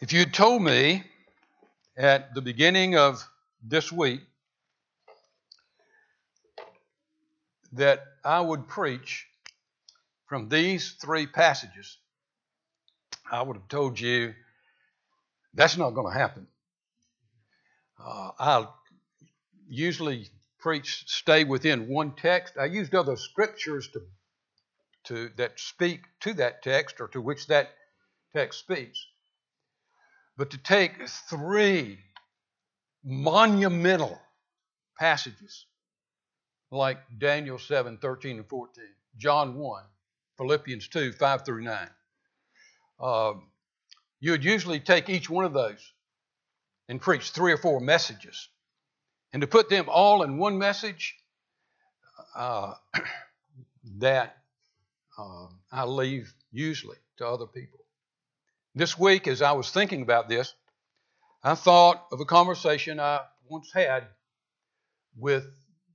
If you'd told me at the beginning of this week that I would preach from these three passages, I would have told you that's not going to happen. Uh, I usually preach stay within one text. I used other scriptures to, to that speak to that text or to which that text speaks. But to take three monumental passages like Daniel 7, 13 and 14, John 1, Philippians 2, 5 through 9. Uh, you would usually take each one of those and preach three or four messages. And to put them all in one message, uh, that uh, I leave usually to other people. This week, as I was thinking about this, I thought of a conversation I once had with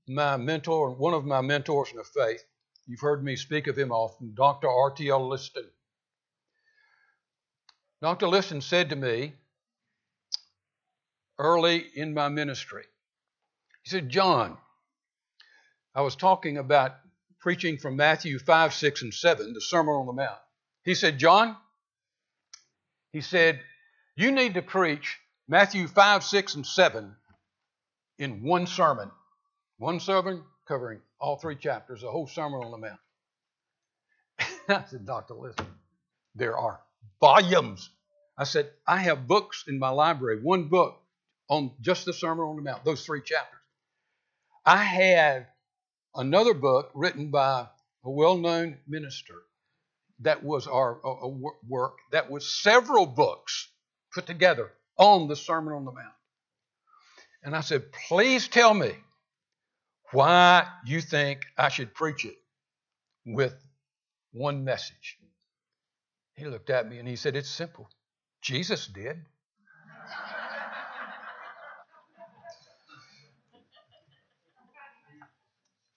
my mentor, one of my mentors in the faith. You've heard me speak of him often, Dr. R.T.L. Liston. Dr. Liston said to me early in my ministry, he said, John, I was talking about preaching from Matthew 5, 6, and 7, the Sermon on the Mount. He said, John, he said, You need to preach Matthew 5, 6, and 7 in one sermon. One sermon covering all three chapters, the whole Sermon on the Mount. I said, Dr. Liston, there are volumes. I said, I have books in my library, one book on just the Sermon on the Mount, those three chapters. I had another book written by a well known minister that was our a work that was several books put together on the Sermon on the Mount. And I said, please tell me why you think I should preach it with one message. He looked at me and he said, It's simple. Jesus did.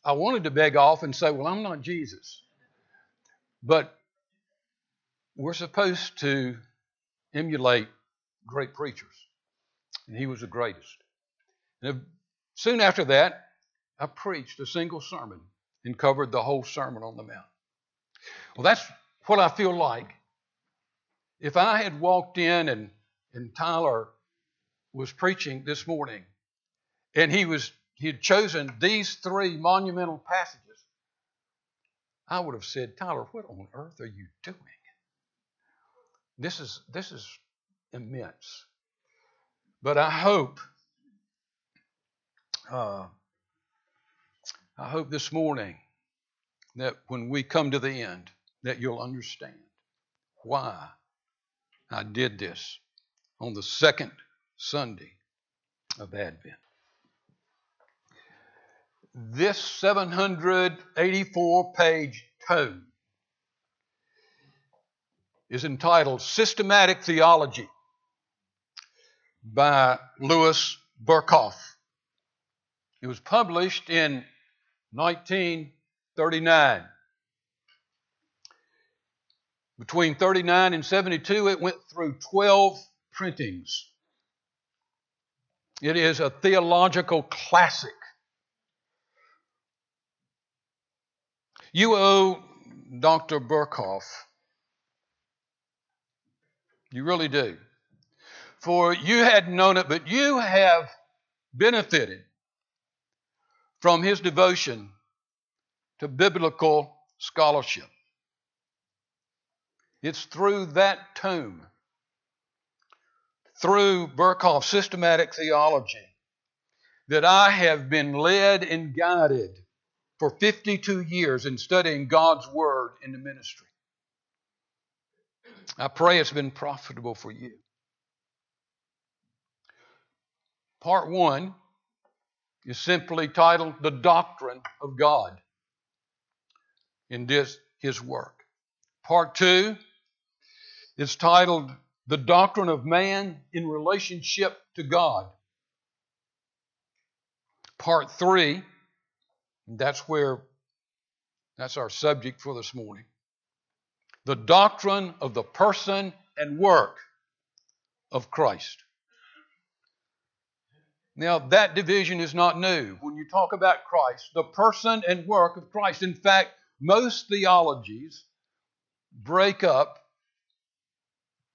I wanted to beg off and say, Well, I'm not Jesus. But we're supposed to emulate great preachers, and he was the greatest. And soon after that, I preached a single sermon and covered the whole Sermon on the Mount. Well, that's what I feel like. If I had walked in and, and Tyler was preaching this morning, and he was he had chosen these three monumental passages, I would have said, Tyler, what on earth are you doing? This is, this is immense. But I hope, uh, I hope this morning that when we come to the end, that you'll understand why I did this on the second Sunday of Advent. This 784 page tome is entitled Systematic Theology by Louis Berkhof. It was published in 1939. Between 39 and 72, it went through 12 printings. It is a theological classic. You owe Dr. Berkhof you really do. For you hadn't known it, but you have benefited from his devotion to biblical scholarship. It's through that tome, through Berkhof's systematic theology, that I have been led and guided for 52 years in studying God's Word in the ministry. I pray it's been profitable for you. Part one is simply titled The Doctrine of God in this his work. Part two is titled The Doctrine of Man in Relationship to God. Part three, that's where that's our subject for this morning the doctrine of the person and work of Christ. Now, that division is not new. When you talk about Christ, the person and work of Christ, in fact, most theologies break up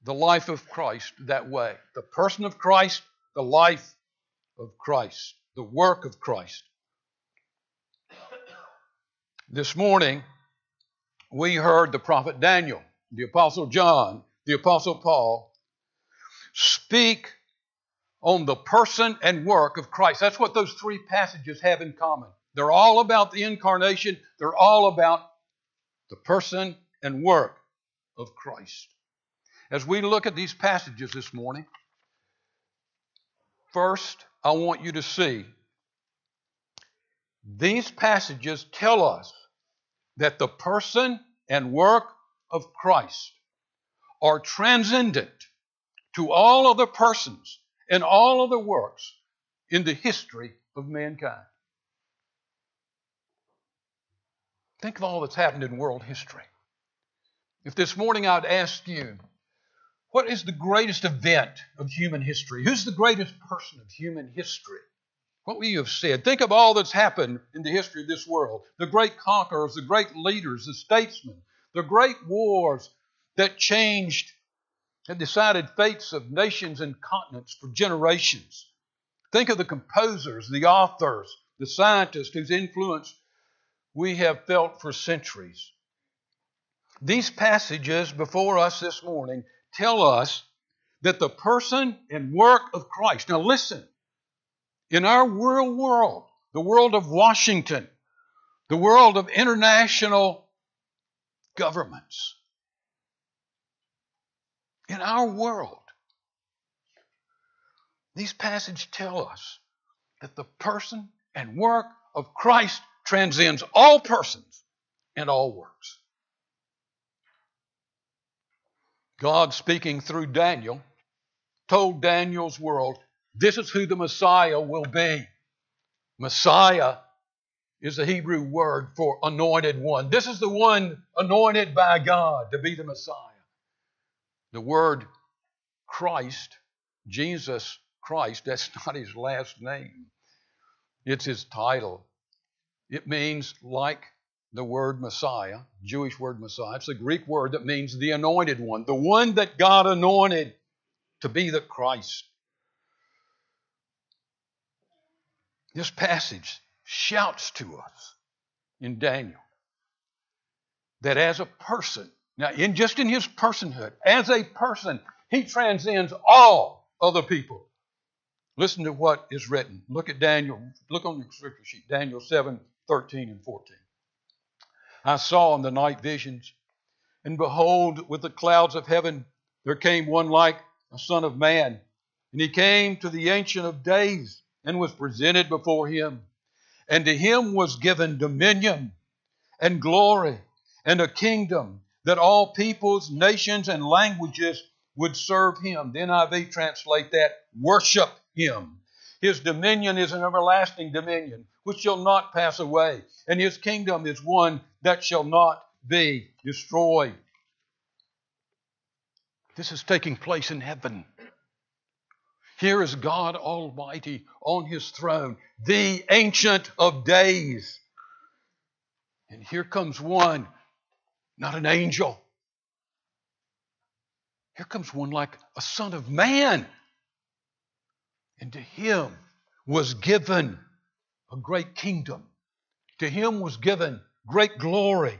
the life of Christ that way. The person of Christ, the life of Christ, the work of Christ. This morning, we heard the prophet Daniel, the apostle John, the apostle Paul speak on the person and work of Christ. That's what those three passages have in common. They're all about the incarnation, they're all about the person and work of Christ. As we look at these passages this morning, first, I want you to see these passages tell us that the person and work of Christ are transcendent to all other persons and all other works in the history of mankind. Think of all that's happened in world history. If this morning I'd asked you, what is the greatest event of human history? Who's the greatest person of human history? What you have said? Think of all that's happened in the history of this world the great conquerors, the great leaders, the statesmen, the great wars that changed and decided fates of nations and continents for generations. Think of the composers, the authors, the scientists whose influence we have felt for centuries. These passages before us this morning tell us that the person and work of Christ. Now, listen, in our world world, the world of Washington, the world of international governments, in our world, these passages tell us that the person and work of Christ transcends all persons and all works. God, speaking through Daniel, told Daniel's world, This is who the Messiah will be. Messiah is the Hebrew word for anointed one. This is the one anointed by God to be the Messiah. The word Christ, Jesus Christ, that's not his last name, it's his title. It means like the word Messiah, Jewish word Messiah. It's a Greek word that means the anointed one, the one that God anointed to be the Christ. This passage shouts to us in Daniel that as a person, now in just in his personhood, as a person, he transcends all other people. Listen to what is written. Look at Daniel, look on your scripture sheet, Daniel 7, 13 and 14. I saw in the night visions, and behold, with the clouds of heaven there came one like a son of man. And he came to the Ancient of Days and was presented before him. And to him was given dominion and glory and a kingdom that all peoples, nations, and languages would serve him. The NIV translate that worship him. His dominion is an everlasting dominion which shall not pass away, and his kingdom is one that shall not be destroyed. This is taking place in heaven. Here is God Almighty on his throne, the Ancient of Days. And here comes one, not an angel. Here comes one like a son of man. And to him was given a great kingdom. To him was given great glory.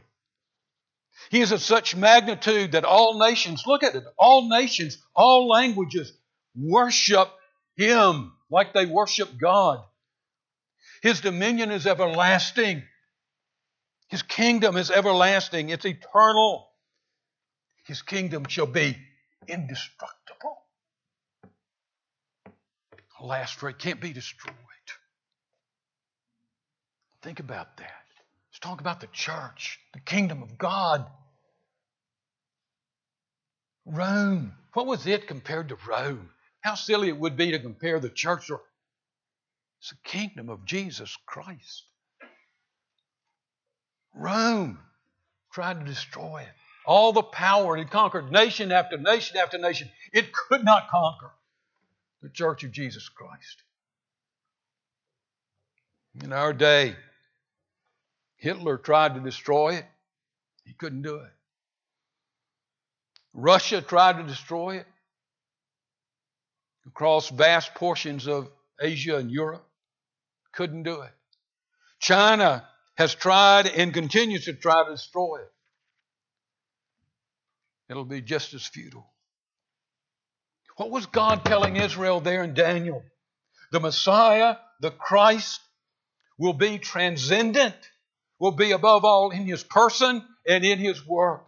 He is of such magnitude that all nations, look at it, all nations, all languages worship him like they worship God. His dominion is everlasting. His kingdom is everlasting. It's eternal. His kingdom shall be indestructible. Last for it can't be destroyed. Think about that. Let's talk about the church, the kingdom of God. Rome. What was it compared to Rome? How silly it would be to compare the church to it's the kingdom of Jesus Christ. Rome tried to destroy it. all the power. It conquered nation after nation after nation. It could not conquer the church of Jesus Christ. In our day, Hitler tried to destroy it. He couldn't do it. Russia tried to destroy it across vast portions of Asia and Europe. Couldn't do it. China has tried and continues to try to destroy it. It'll be just as futile. What was God telling Israel there in Daniel? The Messiah, the Christ, will be transcendent, will be above all in his person and in his work.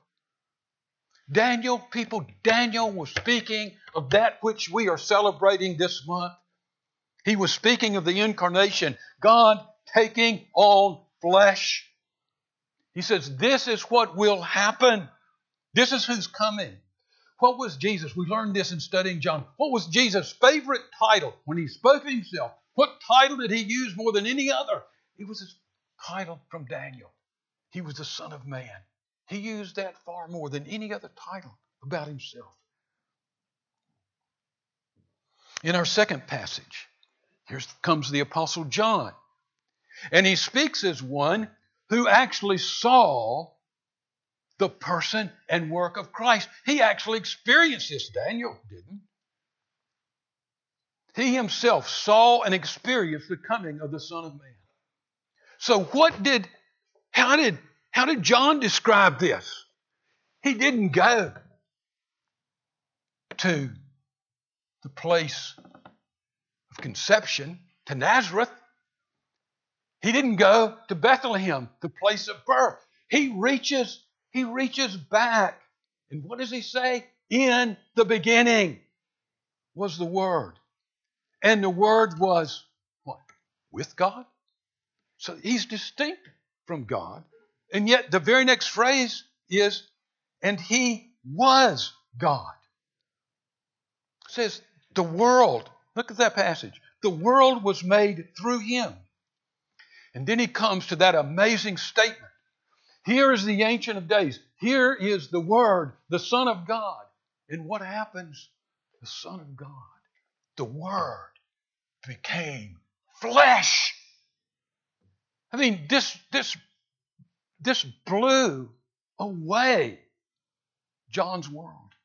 Daniel, people, Daniel was speaking of that which we are celebrating this month. He was speaking of the incarnation, God taking on flesh. He says, This is what will happen. This is who's coming. What was Jesus? We learned this in studying John. What was Jesus' favorite title when he spoke of himself? What title did he use more than any other? It was his title from Daniel. He was the Son of Man. He used that far more than any other title about himself. In our second passage, here comes the Apostle John. And he speaks as one who actually saw the person and work of Christ. He actually experienced this. Daniel didn't. He himself saw and experienced the coming of the Son of Man. So what did how did how did John describe this? He didn't go to the place of conception, to Nazareth. He didn't go to Bethlehem, the place of birth. He reaches he reaches back. And what does he say? In the beginning was the Word. And the Word was what? With God? So he's distinct from God. And yet the very next phrase is, and he was God. It says, the world, look at that passage. The world was made through him. And then he comes to that amazing statement here is the Ancient of Days. Here is the Word, the Son of God. And what happens? The Son of God, the Word, became flesh. I mean, this, this, this blew away John's world.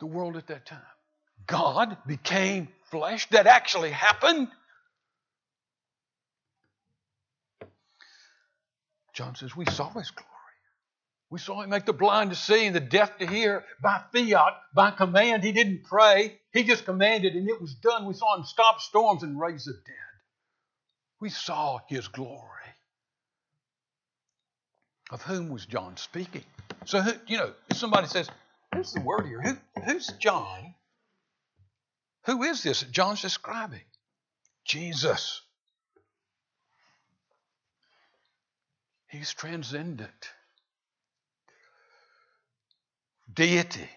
The world at that time. God became flesh. That actually happened. John says, We saw his glory. We saw him make the blind to see and the deaf to hear by fiat, by command. He didn't pray, he just commanded and it was done. We saw him stop storms and raise the dead. We saw his glory. Of whom was John speaking? So, you know, if somebody says, Who's the word here? Who, who's John? Who is this that John's describing? Jesus. He's transcendent. Deity.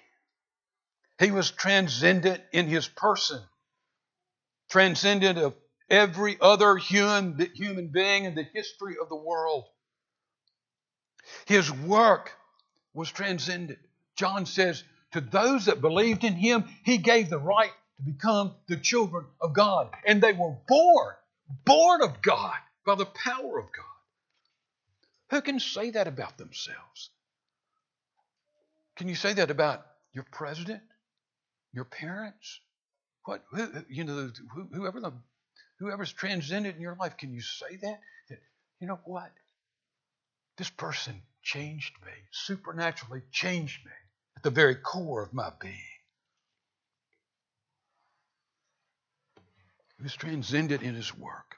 He was transcendent in his person, transcendent of every other human, human being in the history of the world. His work was transcendent. John says, To those that believed in him, he gave the right to become the children of God. And they were born, born of God by the power of God. Who can say that about themselves? Can you say that about your president, your parents? What who, you know whoever the whoever's transcended in your life? Can you say that? That you know what? This person changed me, supernaturally changed me the very core of my being. He was transcendent in his work.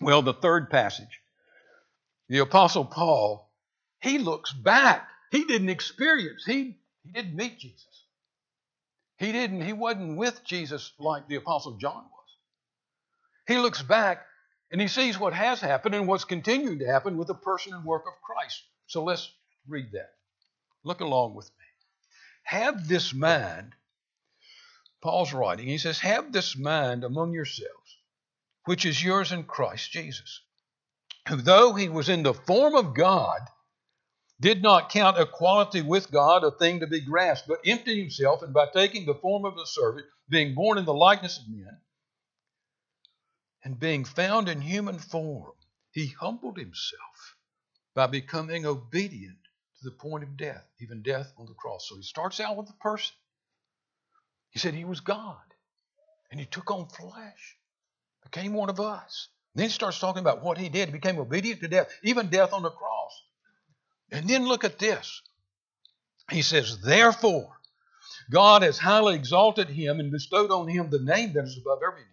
Well, the third passage the Apostle Paul, he looks back. He didn't experience, he, he didn't meet Jesus. He didn't, he wasn't with Jesus like the Apostle John was. He looks back and he sees what has happened and what's continuing to happen with the person and work of Christ. So let's read that. Look along with me. Have this mind, Paul's writing, he says, Have this mind among yourselves, which is yours in Christ Jesus who, though he was in the form of God, did not count equality with God a thing to be grasped, but emptied himself, and by taking the form of a servant, being born in the likeness of men, and being found in human form, he humbled himself by becoming obedient to the point of death, even death on the cross. So he starts out with the person. He said he was God, and he took on flesh, became one of us. And then he starts talking about what he did. He became obedient to death, even death on the cross. And then look at this. He says, Therefore, God has highly exalted him and bestowed on him the name that is above every name,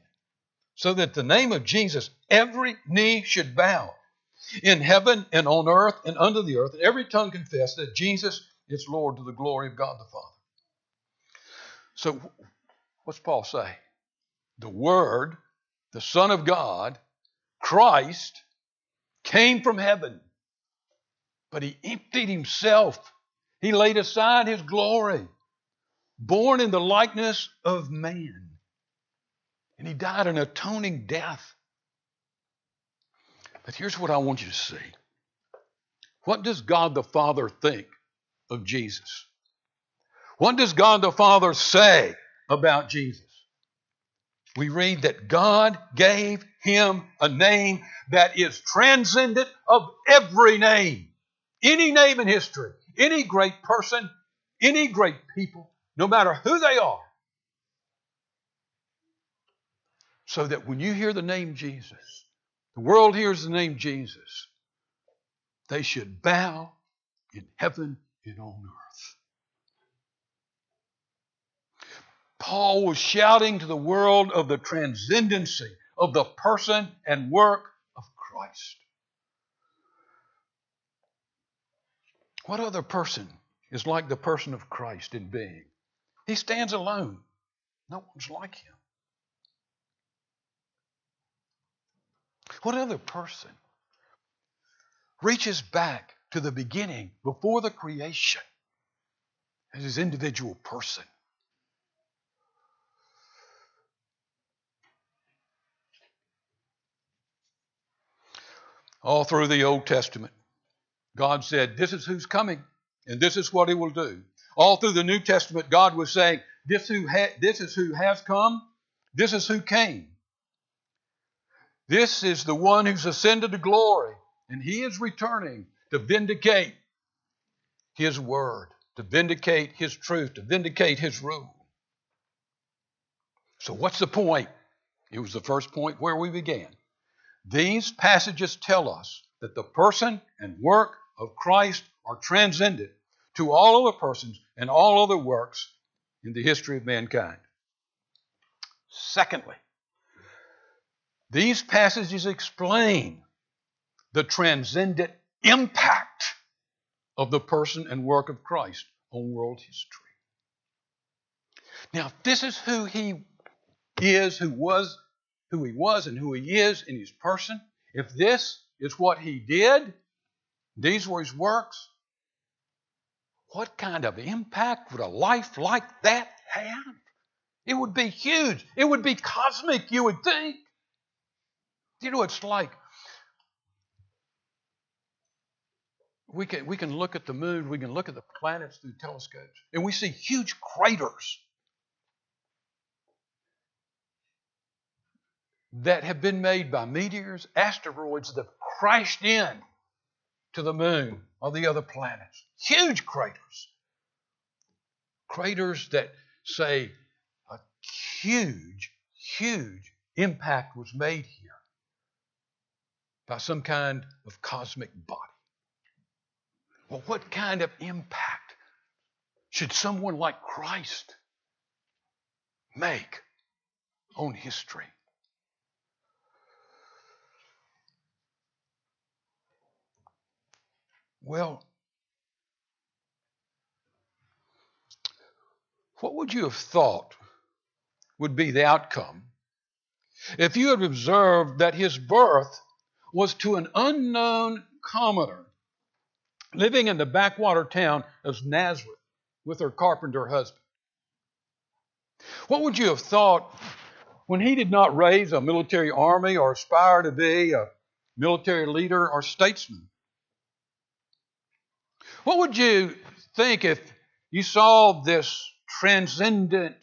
so that the name of Jesus every knee should bow in heaven and on earth and under the earth, and every tongue confess that Jesus is Lord to the glory of God the Father. So, what's Paul say? The Word, the Son of God, Christ, came from heaven but he emptied himself. He laid aside his glory, born in the likeness of man. And he died an atoning death. But here's what I want you to see. What does God the Father think of Jesus? What does God the Father say about Jesus? We read that God gave him a name that is transcendent of every name. Any name in history, any great person, any great people, no matter who they are. So that when you hear the name Jesus, the world hears the name Jesus, they should bow in heaven and on earth. Paul was shouting to the world of the transcendency of the person and work of Christ. What other person is like the person of Christ in being? He stands alone. No one's like him. What other person reaches back to the beginning before the creation as his individual person? All through the Old Testament, God said, This is who's coming, and this is what he will do. All through the New Testament, God was saying, This, who ha- this is who has come, this is who came. This is the one who's ascended to glory, and he is returning to vindicate his word, to vindicate his truth, to vindicate his rule. So, what's the point? It was the first point where we began. These passages tell us that the person and work of Christ are transcendent to all other persons and all other works in the history of mankind. Secondly, these passages explain the transcendent impact of the person and work of Christ on world history. Now, this is who he is, who was, who he was, and who he is in his person. If this is what he did, these were his works. What kind of impact would a life like that have? It would be huge. It would be cosmic, you would think. You know, it's like we can, we can look at the moon, we can look at the planets through telescopes, and we see huge craters that have been made by meteors, asteroids that have crashed in to the moon or the other planets. Huge craters. Craters that say a huge, huge impact was made here by some kind of cosmic body. Well, what kind of impact should someone like Christ make on history? Well, what would you have thought would be the outcome if you had observed that his birth was to an unknown commoner living in the backwater town of Nazareth with her carpenter husband? What would you have thought when he did not raise a military army or aspire to be a military leader or statesman? What would you think if you saw this transcendent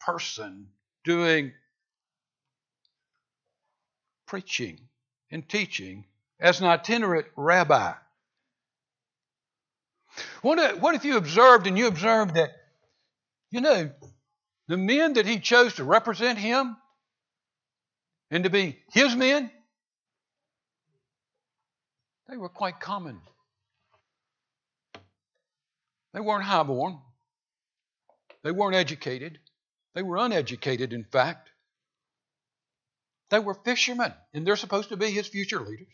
person doing preaching and teaching as an itinerant rabbi? What if, what if you observed and you observed that, you know, the men that he chose to represent him and to be his men, they were quite common. They weren't highborn. They weren't educated. They were uneducated, in fact. They were fishermen, and they're supposed to be his future leaders.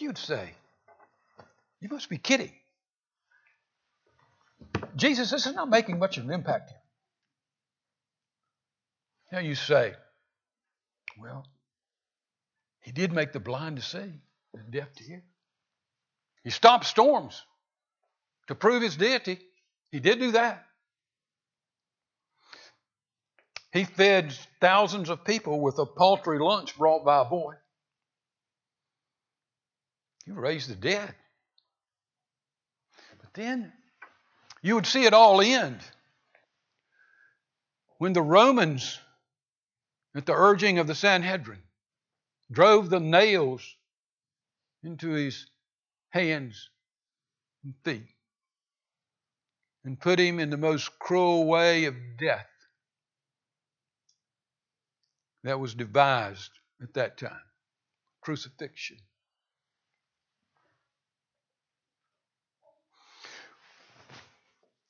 You'd say, You must be kidding. Jesus, this is not making much of an impact here. Now you say, Well, he did make the blind to see, the deaf to hear. He stopped storms to prove his deity. He did do that. He fed thousands of people with a paltry lunch brought by a boy. He raised the dead. But then you would see it all end when the Romans, at the urging of the Sanhedrin, drove the nails into his hands and feet and put him in the most cruel way of death that was devised at that time crucifixion.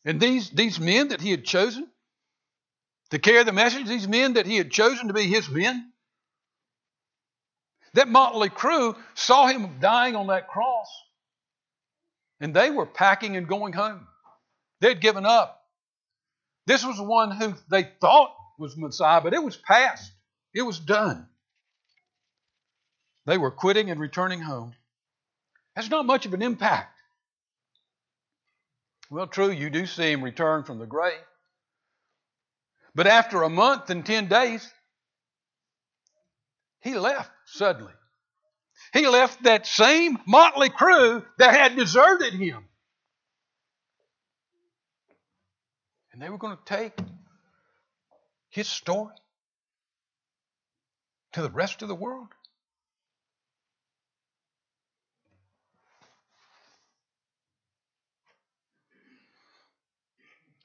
And these, these men that he had chosen to carry the message, these men that he had chosen to be his men, that motley crew saw him dying on that cross, and they were packing and going home. They'd given up. This was the one who they thought was Messiah, but it was past. It was done. They were quitting and returning home. That's not much of an impact. Well, true, you do see him return from the grave. But after a month and 10 days, he left suddenly. He left that same motley crew that had deserted him. And they were going to take his story to the rest of the world.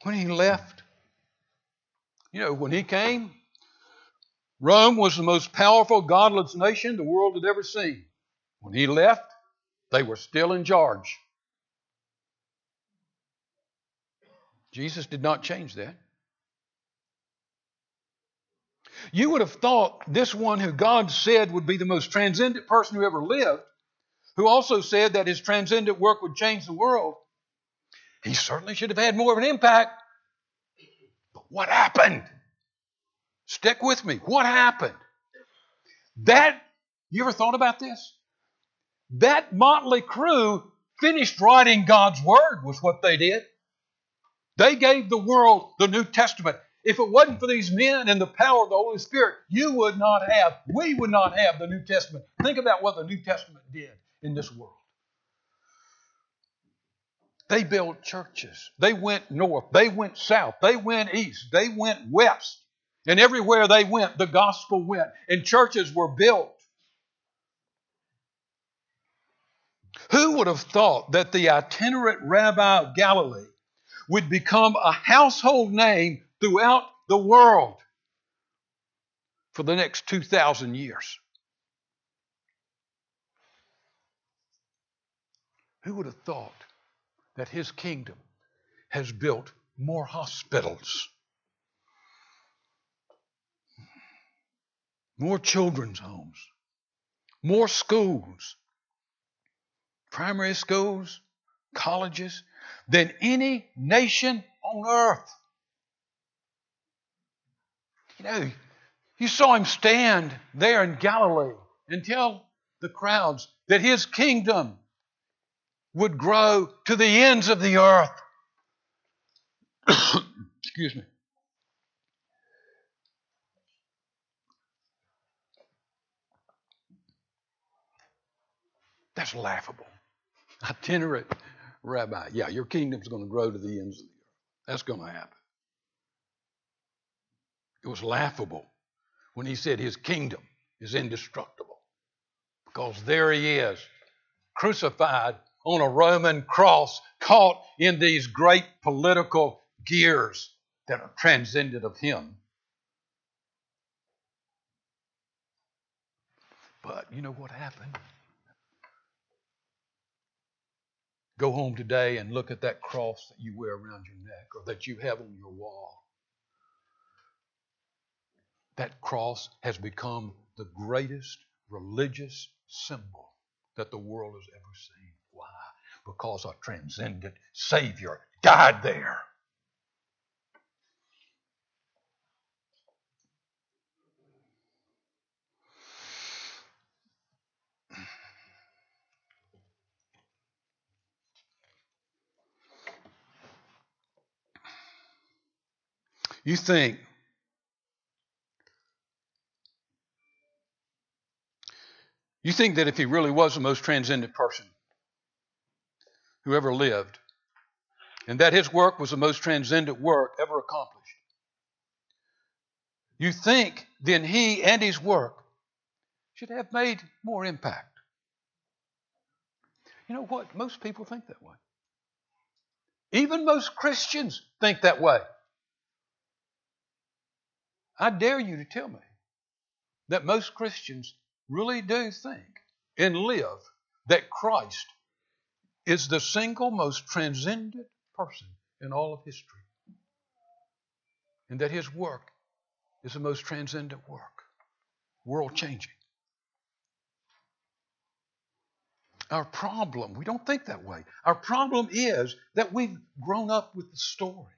When he left, you know, when he came, Rome was the most powerful, godless nation the world had ever seen. When he left, they were still in charge. Jesus did not change that. You would have thought this one who God said would be the most transcendent person who ever lived, who also said that his transcendent work would change the world, he certainly should have had more of an impact. But what happened? Stick with me. What happened? That, you ever thought about this? That motley crew finished writing God's Word, was what they did. They gave the world the New Testament. If it wasn't for these men and the power of the Holy Spirit, you would not have, we would not have the New Testament. Think about what the New Testament did in this world. They built churches. They went north. They went south. They went east. They went west. And everywhere they went, the gospel went, and churches were built. Who would have thought that the itinerant rabbi of Galilee would become a household name throughout the world for the next 2,000 years? Who would have thought that his kingdom has built more hospitals? more children's homes, more schools, primary schools, colleges, than any nation on earth. You know, you saw him stand there in Galilee and tell the crowds that his kingdom would grow to the ends of the earth. Excuse me. That's laughable. itinerant rabbi. Yeah, your kingdom's going to grow to the ends of the earth. That's going to happen. It was laughable when he said his kingdom is indestructible because there he is, crucified on a Roman cross, caught in these great political gears that are transcended of him. But you know what happened? Go home today and look at that cross that you wear around your neck or that you have on your wall. That cross has become the greatest religious symbol that the world has ever seen. Why? Because a transcendent Savior died there. You think you think that if he really was the most transcendent person who ever lived, and that his work was the most transcendent work ever accomplished, you think then he and his work should have made more impact. You know what? Most people think that way. Even most Christians think that way. I dare you to tell me that most Christians really do think and live that Christ is the single most transcendent person in all of history. And that his work is the most transcendent work, world changing. Our problem, we don't think that way. Our problem is that we've grown up with the story.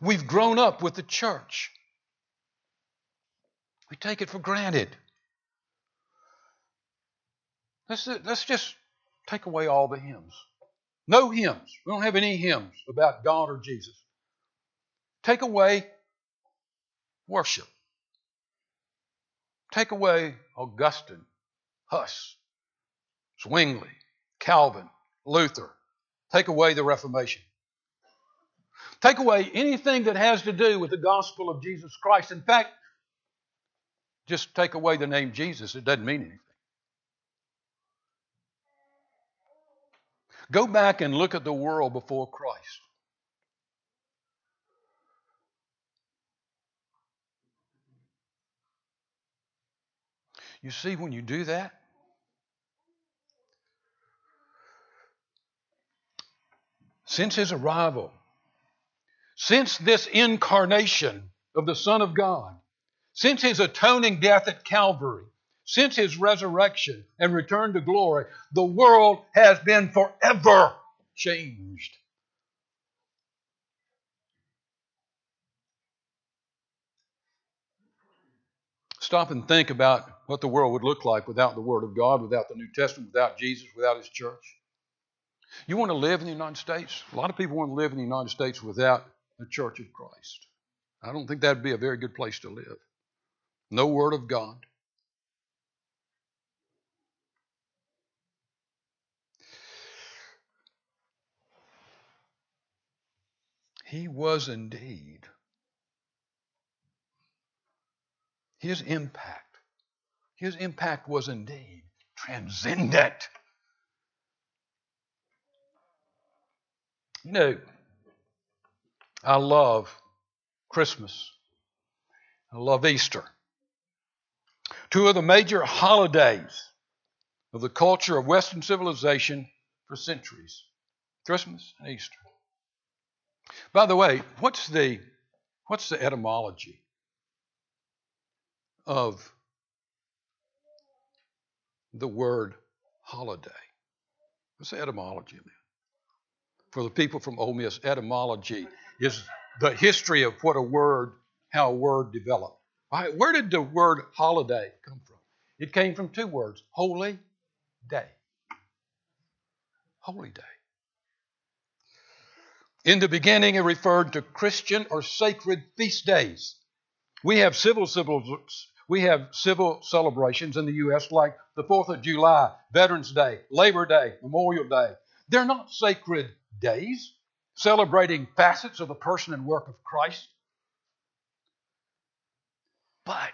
We've grown up with the church. We take it for granted. Let's, let's just take away all the hymns. No hymns. We don't have any hymns about God or Jesus. Take away worship. Take away Augustine, Huss, Zwingli, Calvin, Luther. Take away the Reformation. Take away anything that has to do with the gospel of Jesus Christ. In fact, just take away the name Jesus, it doesn't mean anything. Go back and look at the world before Christ. You see, when you do that, since his arrival, since this incarnation of the Son of God, since his atoning death at Calvary, since his resurrection and return to glory, the world has been forever changed. Stop and think about what the world would look like without the Word of God, without the New Testament, without Jesus, without His church. You want to live in the United States? A lot of people want to live in the United States without the Church of Christ. I don't think that would be a very good place to live no Word of God. He was indeed. His impact, his impact was indeed transcendent. You know, I love Christmas. I love Easter two of the major holidays of the culture of Western civilization for centuries Christmas and Easter. By the way, what's the, what's the etymology of the word holiday? What's the etymology of that? For the people from Ole Miss, etymology is the history of what a word, how a word developed. Right, Where did the word holiday come from? It came from two words holy day. Holy day. In the beginning, it referred to Christian or sacred feast days. We have civil, civil We have civil celebrations in the U.S. like the 4th of July, Veterans Day, Labor Day, Memorial Day. They're not sacred days celebrating facets of the person and work of Christ. But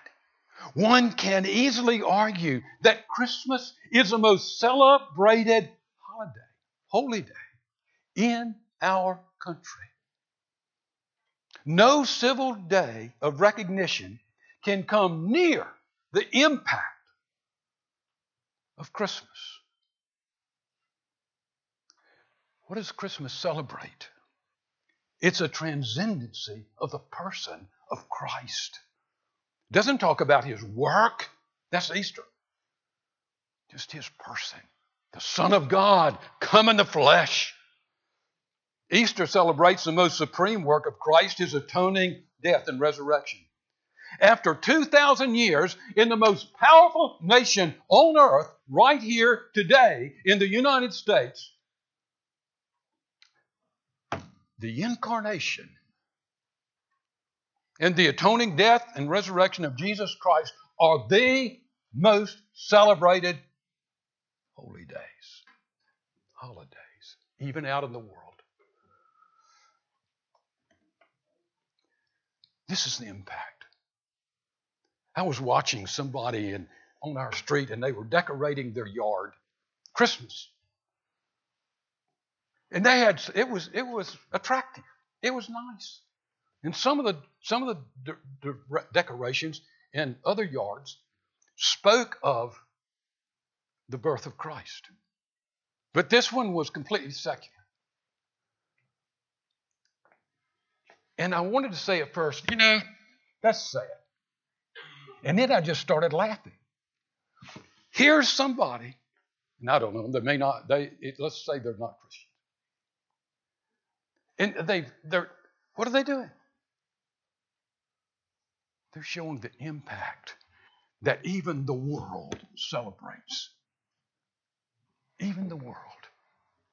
one can easily argue that Christmas is the most celebrated holiday, holy day in our country. No civil day of recognition can come near the impact of Christmas. What does Christmas celebrate? It's a transcendency of the person of Christ. It doesn't talk about his work. That's Easter. Just his person. The Son of God come in the flesh. Easter celebrates the most supreme work of Christ, his atoning death and resurrection. After 2,000 years, in the most powerful nation on earth, right here today in the United States, the incarnation and the atoning death and resurrection of Jesus Christ are the most celebrated holy days, holidays, even out in the world. This is the impact. I was watching somebody in, on our street and they were decorating their yard Christmas. And they had it was it was attractive. It was nice. And some of the some of the de- de- decorations in other yards spoke of the birth of Christ. But this one was completely secular. And I wanted to say at first, you know, that's sad. And then I just started laughing. Here's somebody, and I don't know, they may not, they it, let's say they're not Christian. And they they're what are they doing? They're showing the impact that even the world celebrates. Even the world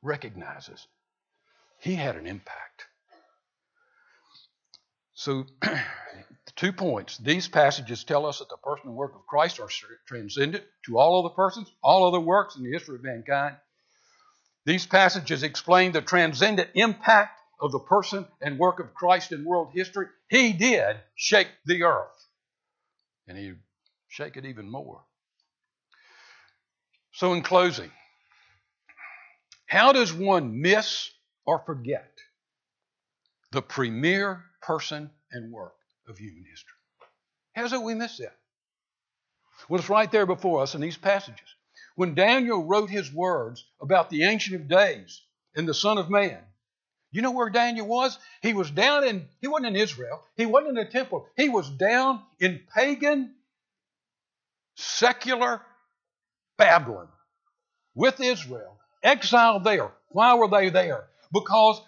recognizes he had an impact. So, two points. These passages tell us that the person and work of Christ are transcendent to all other persons, all other works in the history of mankind. These passages explain the transcendent impact of the person and work of Christ in world history, he did shake the earth. And he shake it even more. So, in closing, how does one miss or forget the premier person and work of human history? How do we miss that? Well, it's right there before us in these passages. When Daniel wrote his words about the Ancient of Days and the Son of Man, you know where Daniel was? He was down in, he wasn't in Israel. He wasn't in the temple. He was down in pagan, secular Babylon with Israel, exiled there. Why were they there? Because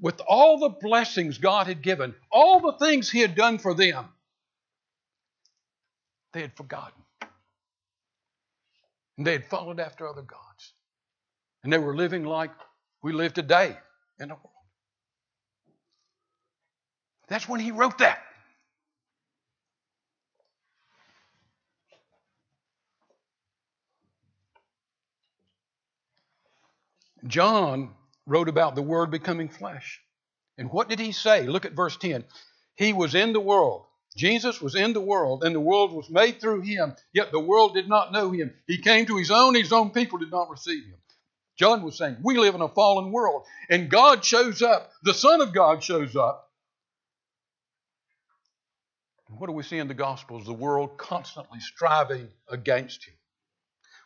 with all the blessings God had given, all the things He had done for them, they had forgotten. And they had followed after other gods. And they were living like we live today in the world. That's when he wrote that. John wrote about the Word becoming flesh. And what did he say? Look at verse 10. He was in the world. Jesus was in the world, and the world was made through him, yet the world did not know him. He came to his own, his own people did not receive him. John was saying, we live in a fallen world, and God shows up. The Son of God shows up. And what do we see in the Gospels? The world constantly striving against Him.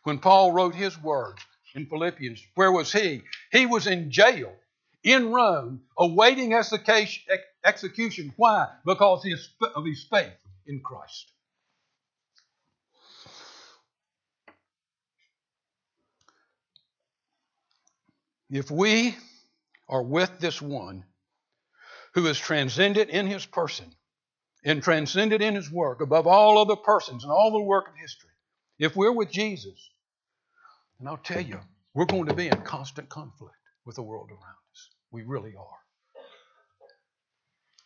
When Paul wrote his words in Philippians, where was he? He was in jail in Rome, awaiting execution. Why? Because of his faith in Christ. If we are with this one who is transcendent in his person and transcendent in his work above all other persons and all the work of history, if we're with Jesus, and I'll tell you, we're going to be in constant conflict with the world around us. We really are.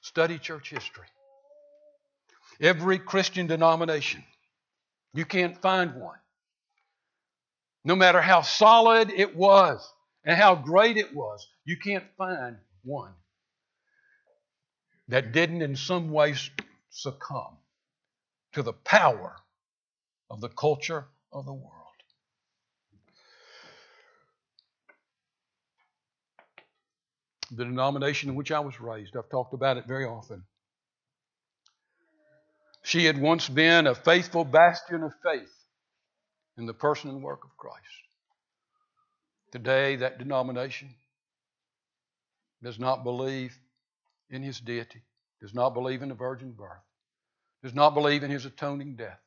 Study church history. Every Christian denomination, you can't find one. No matter how solid it was and how great it was, you can't find one that didn't in some ways succumb to the power of the culture of the world. The denomination in which I was raised, I've talked about it very often. She had once been a faithful bastion of faith in the person and work of Christ. Today, that denomination does not believe in his deity, does not believe in the virgin birth, does not believe in his atoning death.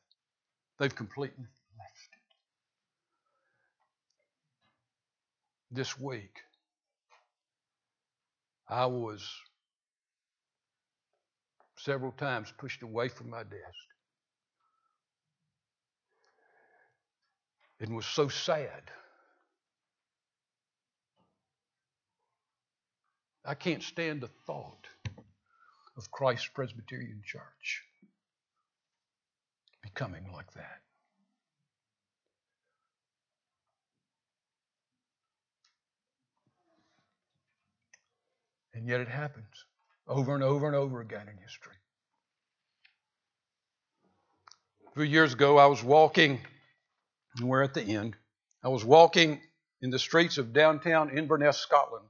They've completely left it. This week, I was several times pushed away from my desk. and was so sad. I can't stand the thought of Christ Presbyterian Church becoming like that. And yet it happens over and over and over again in history. A few years ago, I was walking, and we're at the end. I was walking in the streets of downtown Inverness, Scotland.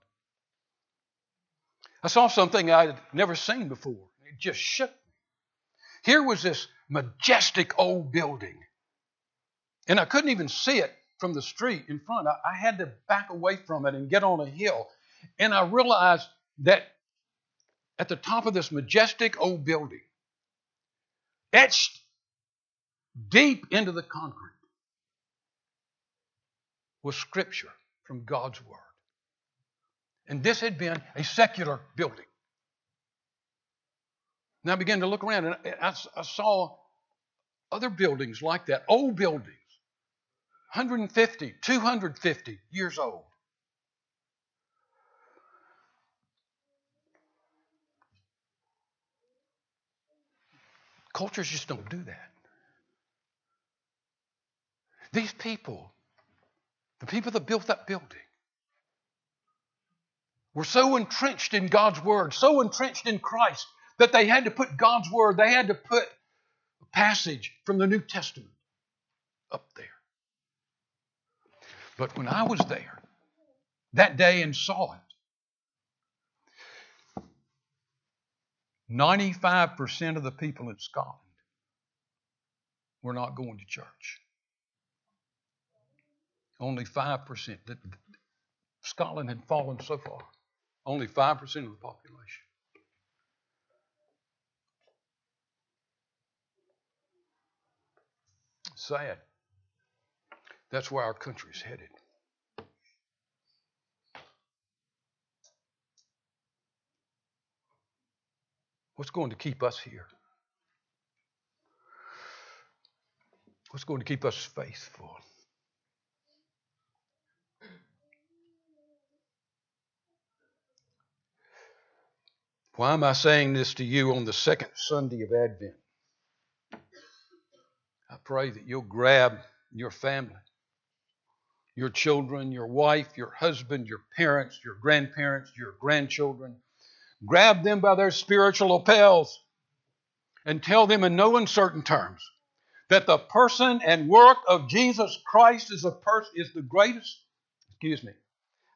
I saw something I had never seen before. It just shook me. Here was this majestic old building, and I couldn't even see it from the street in front. I, I had to back away from it and get on a hill. And I realized that at the top of this majestic old building, etched deep into the concrete, was Scripture from God's Word. And this had been a secular building. And I began to look around and I, I saw other buildings like that, old buildings, 150, 250 years old. Cultures just don't do that. These people, the people that built that building, were so entrenched in God's Word, so entrenched in Christ, that they had to put God's Word, they had to put a passage from the New Testament up there. But when I was there that day and saw it, 95% of the people in Scotland were not going to church. Only 5%. Scotland had fallen so far. Only 5% of the population. Sad. That's where our country's headed. What's going to keep us here? What's going to keep us faithful? Why am I saying this to you on the second Sunday of Advent? I pray that you'll grab your family, your children, your wife, your husband, your parents, your grandparents, your grandchildren, grab them by their spiritual lapels and tell them in no uncertain terms that the person and work of Jesus Christ is, pers- is the greatest, excuse me,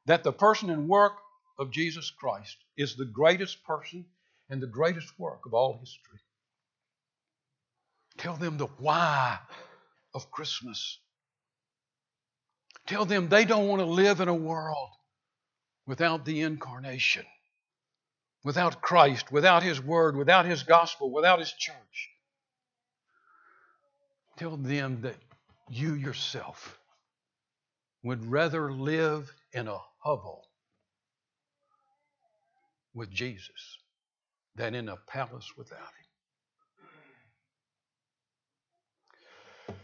that the person and work of Jesus Christ is the greatest person and the greatest work of all history. Tell them the why of Christmas. Tell them they don't want to live in a world without the incarnation without Christ, without His Word, without His gospel, without His church. Tell them that you yourself would rather live in a hovel with Jesus than in a palace without Him.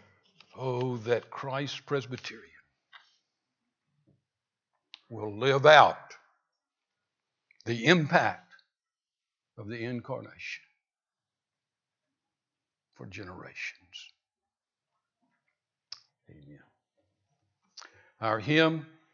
Oh, that Christ Presbyterian will live out the impact of the incarnation. for generations. Amen. Our hymn